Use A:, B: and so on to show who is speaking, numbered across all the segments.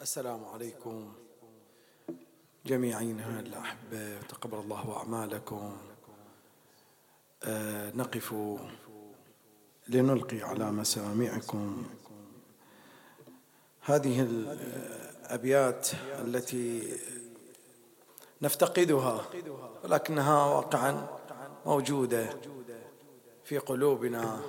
A: السلام عليكم جميعا الأحبة تقبل الله أعمالكم. أه نقف لنلقي على مسامعكم هذه الأبيات التي نفتقدها ولكنها واقعا موجودة في قلوبنا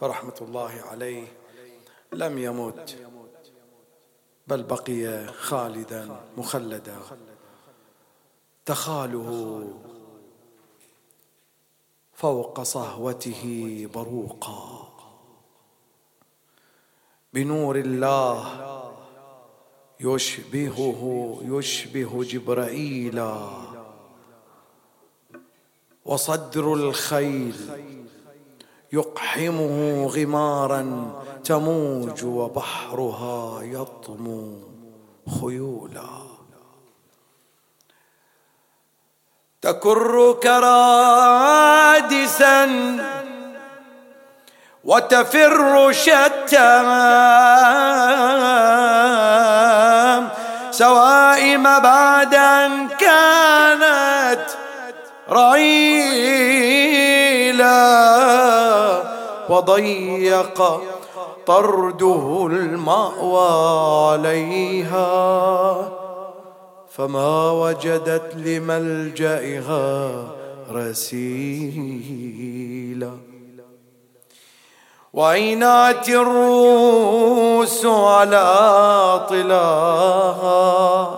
A: فرحمة الله عليه. لم يمت. بل بقي خالدا مخلدا. تخاله فوق صهوته بروقا. بنور الله يشبهه يشبه جبرائيلا. وصدر الخيل يقحمه غمارا تموج وبحرها يطمو خيولا. تكر كرادسا وتفر شتى سوائم بعد وضيق طرده المأوى عليها فما وجدت لملجئها رسيلا. وعينات الروس على طلاها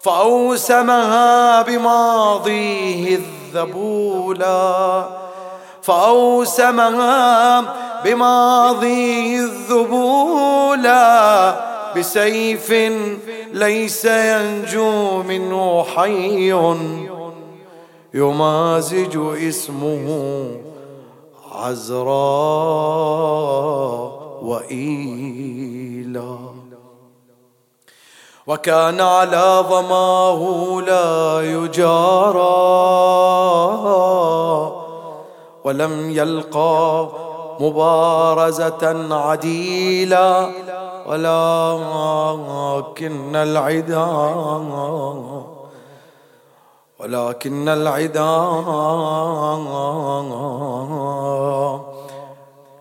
A: فأوسمها بماضيه الذبولا. فأوسمها بماضيه الذبولا بسيف ليس ينجو منه حي. يمازج اسمه عزراء وإيلا. وكان على ظماه لا يجارى ولم يلقى مبارزة عديلا. ولكن العدا ولكن العدا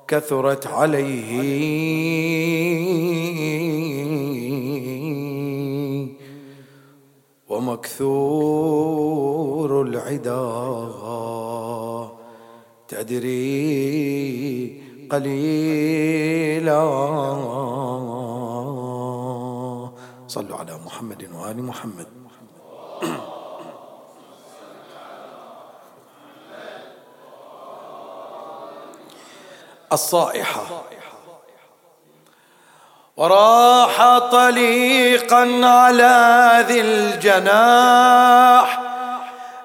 A: كثرت عليه. ومكثور العدا. تدري قليلا. صلوا على محمد وآل محمد. الصائحة. وراح طليقا على ذي الجناح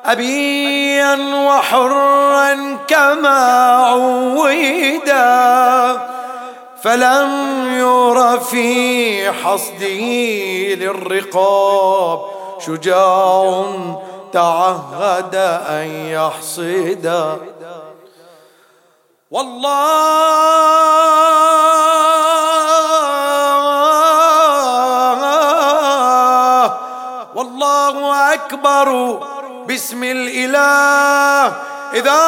A: أبيا وحرا كما عودا فلم ير في حصده للرقاب. شجاع تعهد أن يحصد. والله والله أكبر. باسم الإله. إذا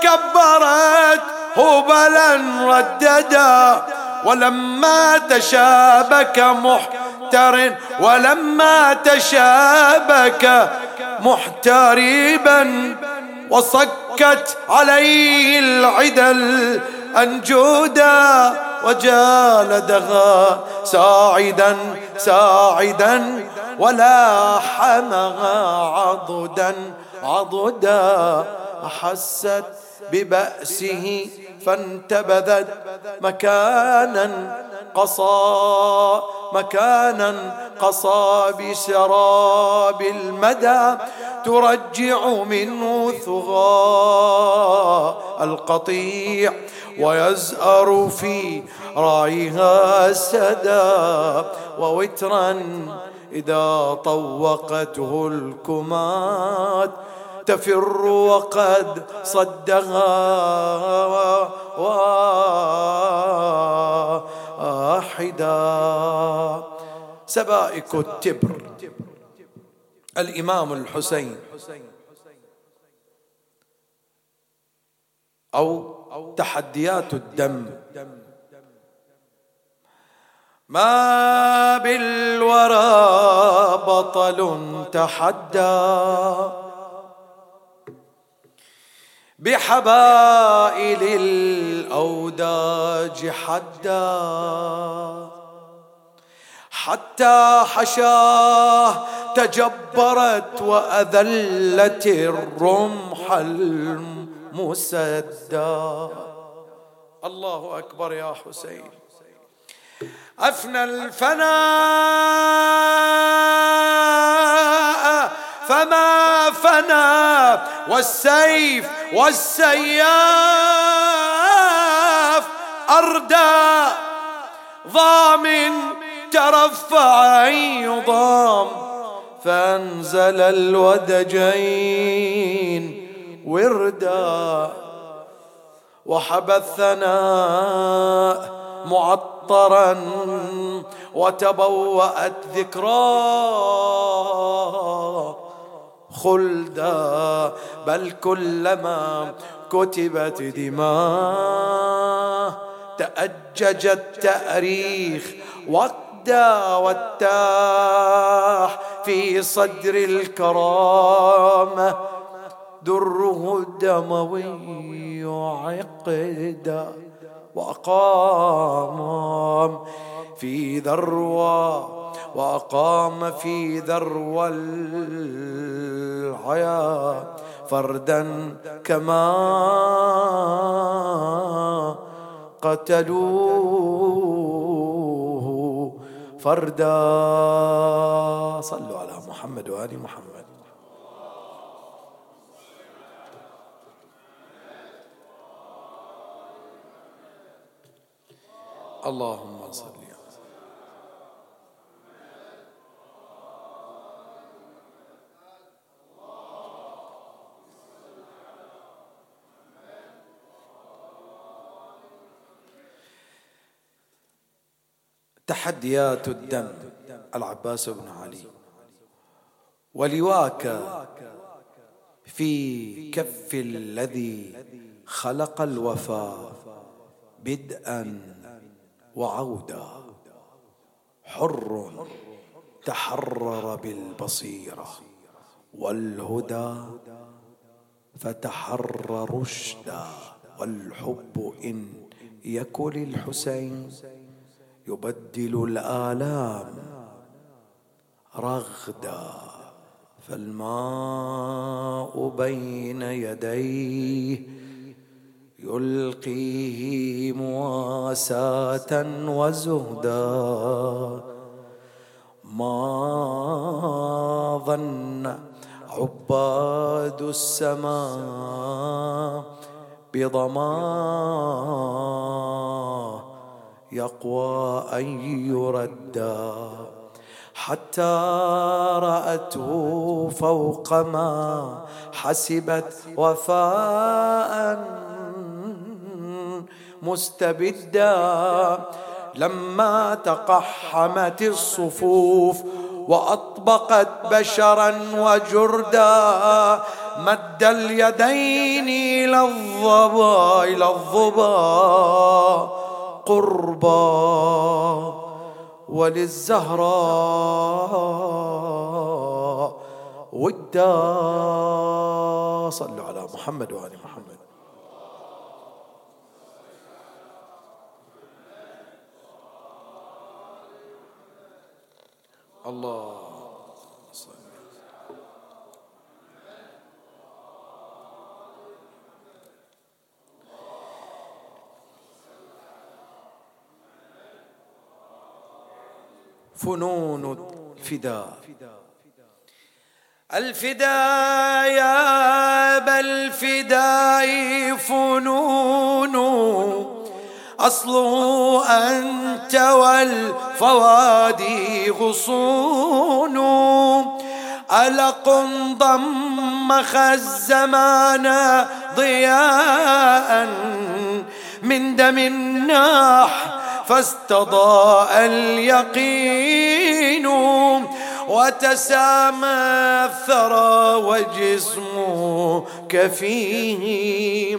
A: كبرت هبلا رددا ولما تشابك محتر ولما تشابك محتربا وصكت عليه العدل أنجودا وجالدها ساعدا ساعدا ولا حمها عضدا عضدا. أحست ببأسه فانتبذت مكانا قصى مكانا قصى بسراب المدى ترجع منه ثغى القطيع ويزأر في رايها السدى ووترا إذا طوقته الكمات تفر وقد صدها. واحدا. سبائك التبر. الإمام الحسين. أو تحديات الدم. ما بالورى بطل تحدى. بحبائل الأوداج حدا. حتى حشاه تجبرت وأذلت الرمح المسدى. الله أكبر يا حسين. أفنى الفناء. فما فنى والسيف والسياف أردى ضامن ترفع يضام فأنزل الودجين وردا وحبى الثناء معطرا وتبوأت ذكراه خلدا بل كلما كتبت دماء تأجج التأريخ وقدا واتاح في صدر الكرامة. دره الدموي عقدا وأقام في ذروة وأقام في ذروة الحياة فردا كما قتلوه فردا. صلوا على محمد وآل محمد. اللهم صل تحديات الدم العباس بن علي. ولواك في كف الذي خلق الوفا بدءا وعودا. حر تحرر بالبصيرة والهدى فتحر رشدا والحب إن يكن الحسين يبدل الآلام رغدا فالماء بين يديه يلقيه مواساة وزهدا. ما ظن عباد السماء بضمان يقوى أن يردى حتى رأته فوق ما حسبت وفاء مستبدا. لما تقحمت الصفوف وأطبقت بشرا وجردا مد اليدين إلى الظبا إلى الظبا. قربا وللزهراء ودا. صلوا على محمد وآل محمد. الله. فنون الفداء. الفداء يا بل فداء فنون أصله أنت والفوادي غصون. ألق ضمخ الزمان ضياء من دم ناح فاستضاء اليقين وتسامى الثرى وجسمك فيه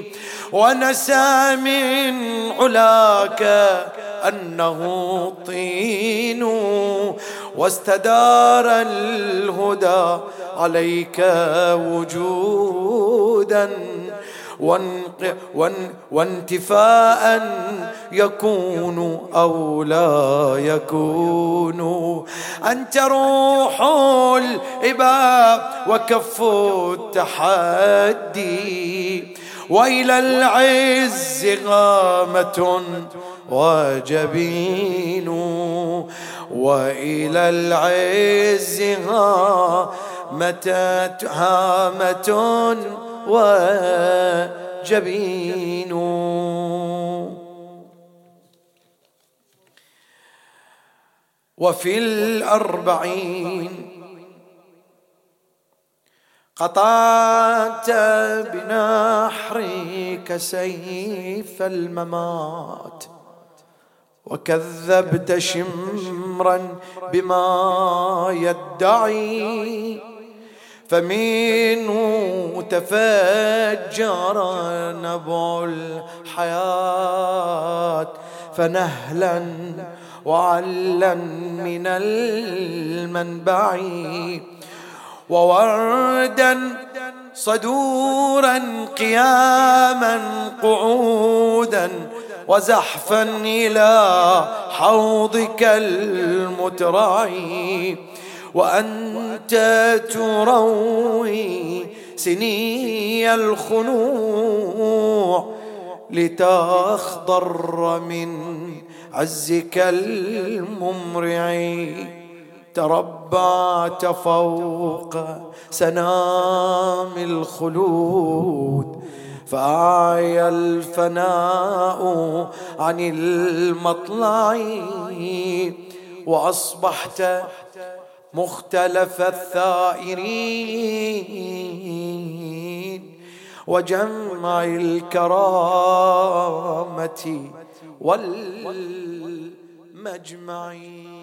A: ونسى من علاك أنه طين. واستدار الهدى عليك وجودا. وانتفاء يكون أو لا يكون. أنت روح العباد وكف التحدي وإلى العز غامة وجبين وإلى العز هامة هامة وجبين. وفي الأربعين قطعت بنحرك سيف الممات وكذبت شمرا بما يدعي فمنه تفجر نبع الحياة فنهلا وعلا من المنبع ووردا صدورا قياما قعودا وزحفا إلى حوضك المترعي وأنت تروي سني الخنوع لتخضر من عزك الممرع. تربعت فوق سنام الخلود فأعيا الفناء عن المطلع وأصبحت مختلف الثائرين وجمع الكرامة والمجمعين.